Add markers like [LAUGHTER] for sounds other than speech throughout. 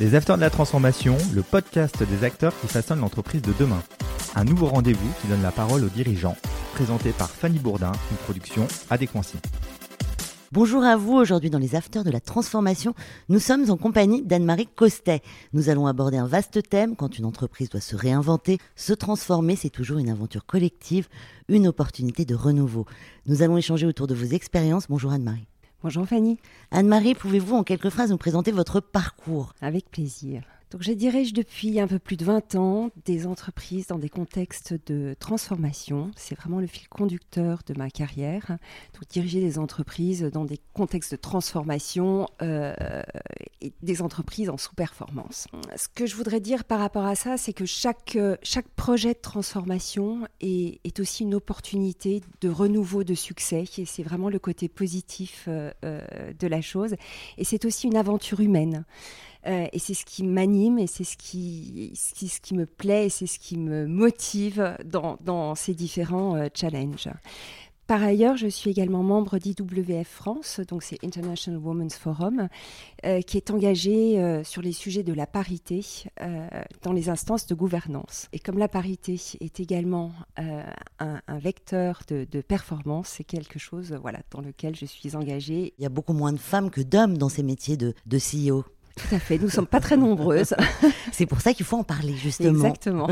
Les Acteurs de la Transformation, le podcast des acteurs qui façonnent l'entreprise de demain. Un nouveau rendez-vous qui donne la parole aux dirigeants, présenté par Fanny Bourdin, une production Adéquancy. Bonjour à vous, aujourd'hui dans les Afters de la Transformation, nous sommes en compagnie d'Anne-Marie Costet. Nous allons aborder un vaste thème, quand une entreprise doit se réinventer, se transformer, c'est toujours une aventure collective, une opportunité de renouveau. Nous allons échanger autour de vos expériences. Bonjour Anne-Marie. Bonjour Fanny. Anne-Marie, pouvez-vous en quelques phrases nous présenter votre parcours? Avec plaisir. Donc, je dirige depuis un peu plus de 20 ans des entreprises dans des contextes de transformation. C'est vraiment le fil conducteur de ma carrière. Donc, diriger des entreprises dans des contextes de transformation euh, et des entreprises en sous-performance. Ce que je voudrais dire par rapport à ça, c'est que chaque, chaque projet de transformation est, aussi une opportunité de renouveau de succès. Et c'est vraiment le côté positif euh, euh de la chose. Et c'est aussi une aventure humaine. Euh, et c'est ce qui m'anime et c'est ce qui, ce qui me plaît et c'est ce qui me motive dans, dans ces différents euh, challenges. Par ailleurs, je suis également membre d'IWF France, donc c'est International Women's Forum, euh, qui est engagé euh, sur les sujets de la parité dans les instances de gouvernance. Et comme la parité est également un, vecteur de, de performance, c'est quelque chose voilà, dans lequel je suis engagée. Il y a beaucoup moins de femmes que d'hommes dans ces métiers de, de CEO. Tout à fait, nous ne sommes pas très nombreuses. [LAUGHS] C'est pour ça qu'il faut en parler, justement. Exactement.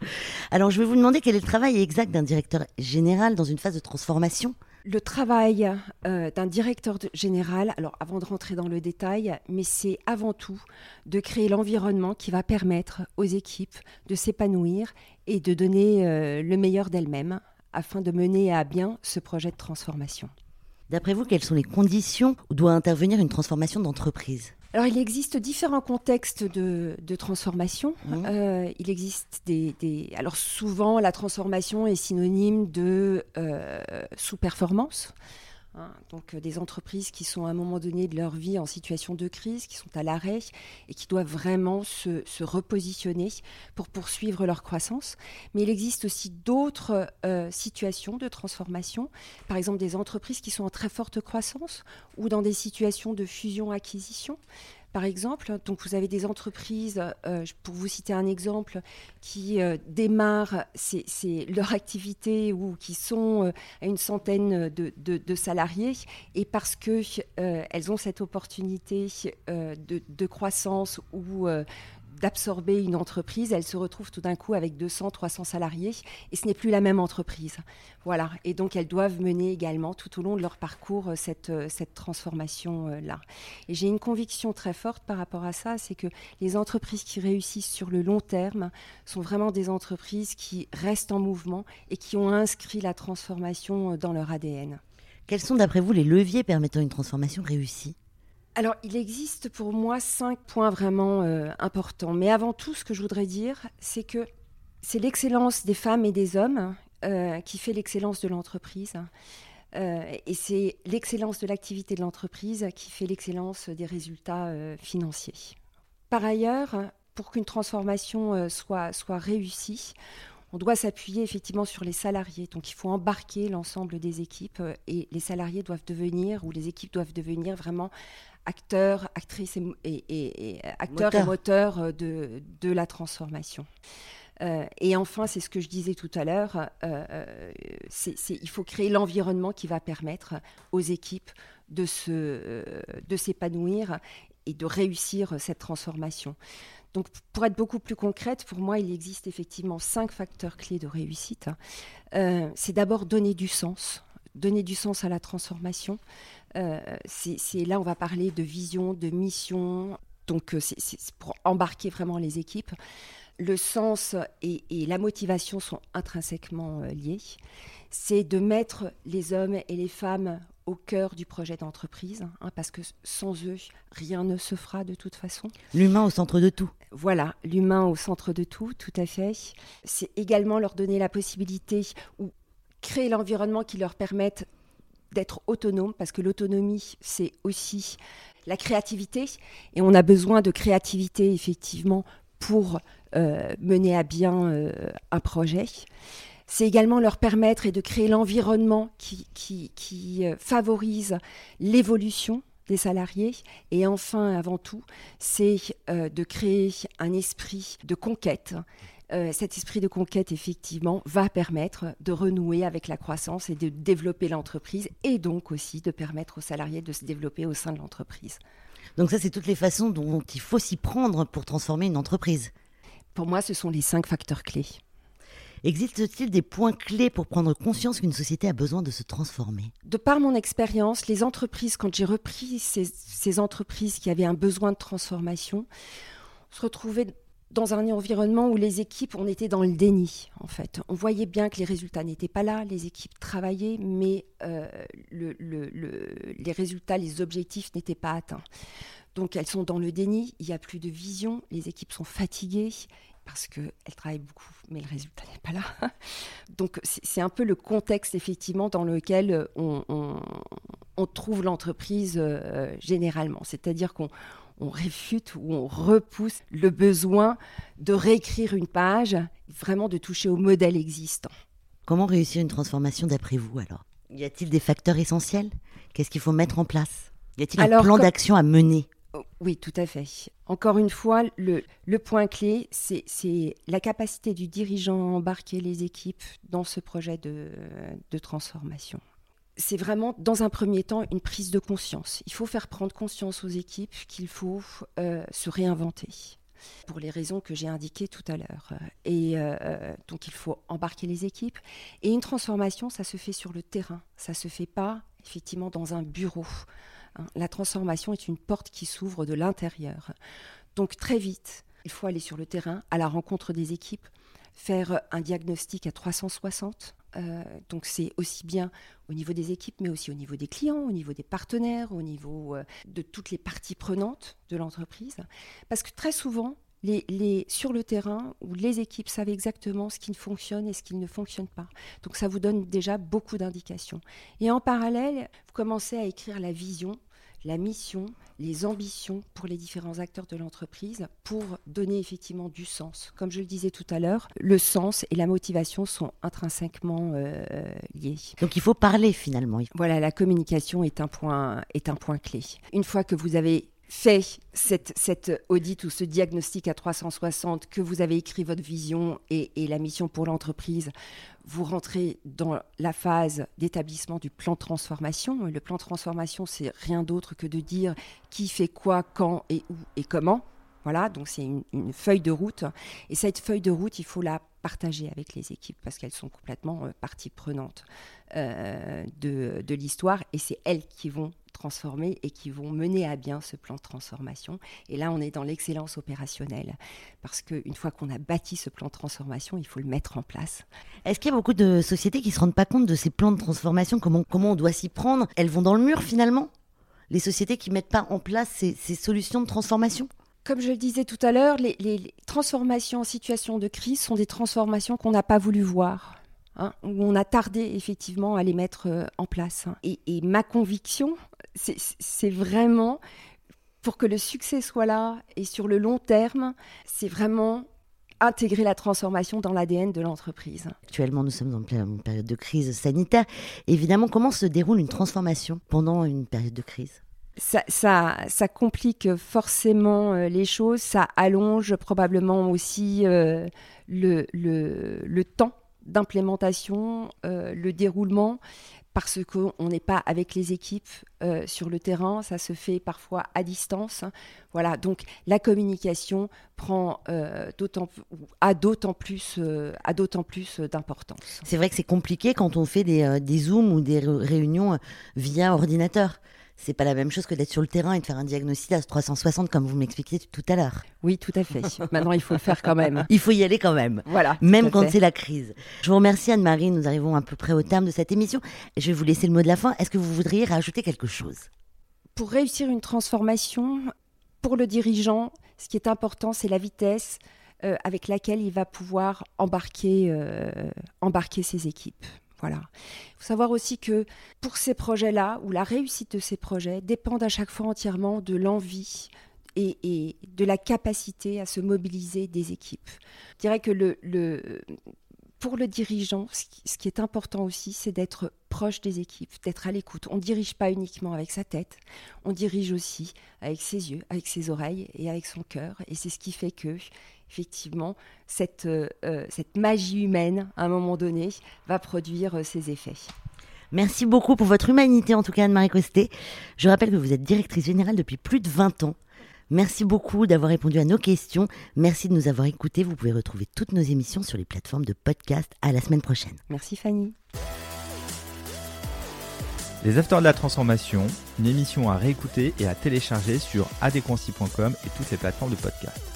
[LAUGHS] Alors, je vais vous demander quel est le travail exact d'un directeur général dans une phase de transformation le travail euh, d'un directeur général, alors avant de rentrer dans le détail, mais c'est avant tout de créer l'environnement qui va permettre aux équipes de s'épanouir et de donner euh, le meilleur d'elles-mêmes afin de mener à bien ce projet de transformation. D'après vous, quelles sont les conditions où doit intervenir une transformation d'entreprise? Alors, il existe différents contextes de, transformation. Mmh. Euh, il existe des, Alors, souvent, la transformation est synonyme de euh, sous-performance. Hein, donc euh, des entreprises qui sont à un moment donné de leur vie en situation de crise, qui sont à l'arrêt et qui doivent vraiment se, repositionner pour poursuivre leur croissance. Mais il existe aussi d'autres euh, situations de transformation, par exemple des entreprises qui sont en très forte croissance ou dans des situations de fusion-acquisition par exemple. Donc vous avez des entreprises, euh, pour vous citer un exemple, qui euh, démarrent [LAUGHS] leur activité ou qui sont euh, à une centaine de, salariés et parce qu'elles ont cette opportunité de, de, croissance ou d'absorber une entreprise, elle se retrouve tout d'un coup avec 200, 300 salariés et ce n'est plus la même entreprise. Voilà. Et donc elles doivent mener également tout au long de leur parcours euh, cette, euh, cette transformation-là. Et j'ai une conviction très forte par rapport à ça, c'est que les entreprises qui réussissent sur le long terme sont vraiment des entreprises qui restent en mouvement et qui ont inscrit la transformation euh, dans leur ADN. Quels sont d'après vous les leviers permettant une transformation réussie? Alors, il existe pour moi cinq points vraiment euh, importants. Mais avant tout, ce que je voudrais dire, c'est que c'est l'excellence des femmes et des hommes euh, qui fait l'excellence de l'entreprise. Euh, et c'est l'excellence de l'activité de l'entreprise qui fait l'excellence des résultats financiers. Par ailleurs, pour qu'une transformation soit, soit réussie, on doit s'appuyer effectivement sur les salariés. Donc il faut embarquer l'ensemble des équipes et les salariés doivent devenir, ou les équipes doivent devenir vraiment acteurs, actrices et, acteurs et moteurs euh, de, la transformation. Euh, et enfin, c'est ce que je disais tout à l'heure, euh, il faut créer l'environnement qui va permettre aux équipes de, de s'épanouir et de réussir cette transformation. Donc, pour être beaucoup plus concrète, pour moi, il existe effectivement cinq facteurs clés de réussite. c'est d'abord donner du sens, donner du sens à la transformation. Euh, c'est là on va parler de vision, de mission. Donc euh, c'est pour embarquer vraiment les équipes. Le sens et, la motivation sont intrinsèquement euh, liés. C'est de mettre les hommes et les femmes au cœur du projet d'entreprise, hein, parce que sans eux, rien ne se fera de toute façon. L'humain au centre de tout. Voilà, l'humain au centre de tout, tout à fait. C'est également leur donner la possibilité ou créer l'environnement qui leur permette d'être autonome, parce que l'autonomie, c'est aussi la créativité, et on a besoin de créativité, effectivement, pour euh, mener à bien euh, un projet. C'est également leur permettre et de créer l'environnement qui, euh, favorise l'évolution des salariés. Et enfin, avant tout, c'est de créer un esprit de conquête. Euh, cet esprit de conquête, effectivement, va permettre de renouer avec la croissance et de développer l'entreprise et donc aussi de permettre aux salariés de se développer au sein de l'entreprise. Donc ça, c'est toutes les façons dont il faut s'y prendre pour transformer une entreprise. Pour moi, ce sont les cinq facteurs clés. Existe-t-il des points clés pour prendre conscience qu'une société a besoin de se transformer? De par mon expérience, les entreprises, quand j'ai repris ces, entreprises qui avaient un besoin de transformation, se retrouvaient dans un environnement où les équipes, on était dans le déni, en fait. On voyait bien que les résultats n'étaient pas là, les équipes travaillaient, mais euh, les résultats, les objectifs n'étaient pas atteints. Donc elles sont dans le déni, il n'y a plus de vision, les équipes sont fatiguées parce qu'elles travaillent beaucoup, mais le résultat n'est pas là. [LAUGHS] Donc c'est un peu le contexte effectivement dans lequel on, trouve l'entreprise euh, généralement. C'est-à-dire qu'on on réfute ou on repousse le besoin de réécrire une page, vraiment de toucher au modèle existant. Comment réussir une transformation d'après vous alors? Y a-t-il des facteurs essentiels? Qu'est-ce qu'il faut mettre en place? Y a-t-il un plan d'action à mener? Oh, oui, tout à fait. Encore une fois, le, point clé, c'est la capacité du dirigeant à embarquer les équipes dans ce projet de transformation c'est vraiment, dans un premier temps, une prise de conscience. Il faut faire prendre conscience aux équipes qu'il faut euh, se réinventer pour les raisons que j'ai indiquées tout à l'heure. Et euh, donc il faut embarquer les équipes. Et une transformation, ça se fait sur le terrain. Ça se fait pas effectivement dans un bureau. Hein. La transformation est une porte qui s'ouvre de l'intérieur. Donc très vite, il faut aller sur le terrain, à la rencontre des équipes, faire un diagnostic à 360 euh, donc c'est aussi bien au niveau des équipes, mais aussi au niveau des clients, au niveau des partenaires, au niveau euh, de toutes les parties prenantes de l'entreprise. Parce que très souvent, les, sur le terrain, où les équipes savent exactement ce qui ne fonctionne et ce qui ne fonctionne pas. Donc ça vous donne déjà beaucoup d'indications. Et en parallèle, vous commencez à écrire la vision la mission, les ambitions pour les différents acteurs de l'entreprise pour donner effectivement du sens. Comme je le disais tout à l'heure, le sens et la motivation sont intrinsèquement euh, liés. Donc il faut parler finalement. Voilà, la communication est un point, est un point clé. Une fois que vous avez fait cette, cette, audit ou ce diagnostic à 360, que vous avez écrit votre vision et, la mission pour l'entreprise, vous rentrez dans la phase d'établissement du plan de transformation. Le plan de transformation, c'est rien d'autre que de dire qui fait quoi, quand et où et comment. Voilà, donc c'est une, feuille de route. Et cette feuille de route, il faut la partager avec les équipes parce qu'elles sont complètement euh, partie prenante euh, de, de l'histoire et c'est elles qui vont transformer et qui vont mener à bien ce plan de transformation. Et là, on est dans l'excellence opérationnelle parce qu'une fois qu'on a bâti ce plan de transformation, il faut le mettre en place. Est-ce qu'il y a beaucoup de sociétés qui ne se rendent pas compte de ces plans de transformation? Comment, comment on doit s'y prendre? Elles vont dans le mur finalement? Les sociétés qui ne mettent pas en place ces, solutions de transformation? Comme je le disais tout à l'heure, les, les, transformations en situation de crise sont des transformations qu'on n'a pas voulu voir. Hein, où on a tardé effectivement à les mettre euh, en place. Hein. Et, ma conviction, c'est vraiment pour que le succès soit là et sur le long terme, c'est vraiment intégrer la transformation dans l'ADN de l'entreprise. Actuellement, nous sommes en pleine période de crise sanitaire. Évidemment, comment se déroule une transformation pendant une période de crise? Ça, ça, complique forcément euh, les choses, ça allonge probablement aussi euh, le, le, le temps d'implémentation, euh, le déroulement, parce qu'on n'est pas avec les équipes euh, sur le terrain, ça se fait parfois à distance. Voilà, donc la communication prend euh, d'autant a d'autant plus a d'autant plus d'importance. C'est vrai que c'est compliqué quand on fait des, des zooms ou des réunions via ordinateur c'est pas la même chose que d'être sur le terrain et de faire un diagnostic à 360 comme vous m'expliquiez tout à l'heure. Oui, tout à fait. [LAUGHS] Maintenant, il faut le faire quand même. Il faut y aller quand même. Voilà. Même quand c'est la crise. Je vous remercie Anne-Marie, nous arrivons à peu près au terme de cette émission. Je vais vous laisser le mot de la fin. Est-ce que vous voudriez rajouter quelque chose? Pour réussir une transformation, pour le dirigeant, ce qui est important, c'est la vitesse euh, avec laquelle il va pouvoir embarquer, euh, embarquer ses équipes. Il faut savoir aussi que pour ces projets-là, ou la réussite de ces projets, dépendent à chaque fois entièrement de l'envie et, de la capacité à se mobiliser des équipes. Je dirais que pour le dirigeant, ce qui est important aussi, c'est d'être proche des équipes, d'être à l'écoute. On ne dirige pas uniquement avec sa tête, on dirige aussi avec ses yeux, avec ses oreilles et avec son cœur. Et c'est ce qui fait que, effectivement, cette, euh, euh, cette magie humaine, à un moment donné, va produire euh, ses effets. Merci beaucoup pour votre humanité, en tout cas, Anne-Marie Costé. Je rappelle que vous êtes directrice générale depuis plus de 20 ans. Merci beaucoup d'avoir répondu à nos questions. Merci de nous avoir écoutés. Vous pouvez retrouver toutes nos émissions sur les plateformes de podcast. À la semaine prochaine. Merci Fanny. Les Afters de la Transformation, une émission à réécouter et à télécharger sur adéquancy.com et toutes les plateformes de podcast.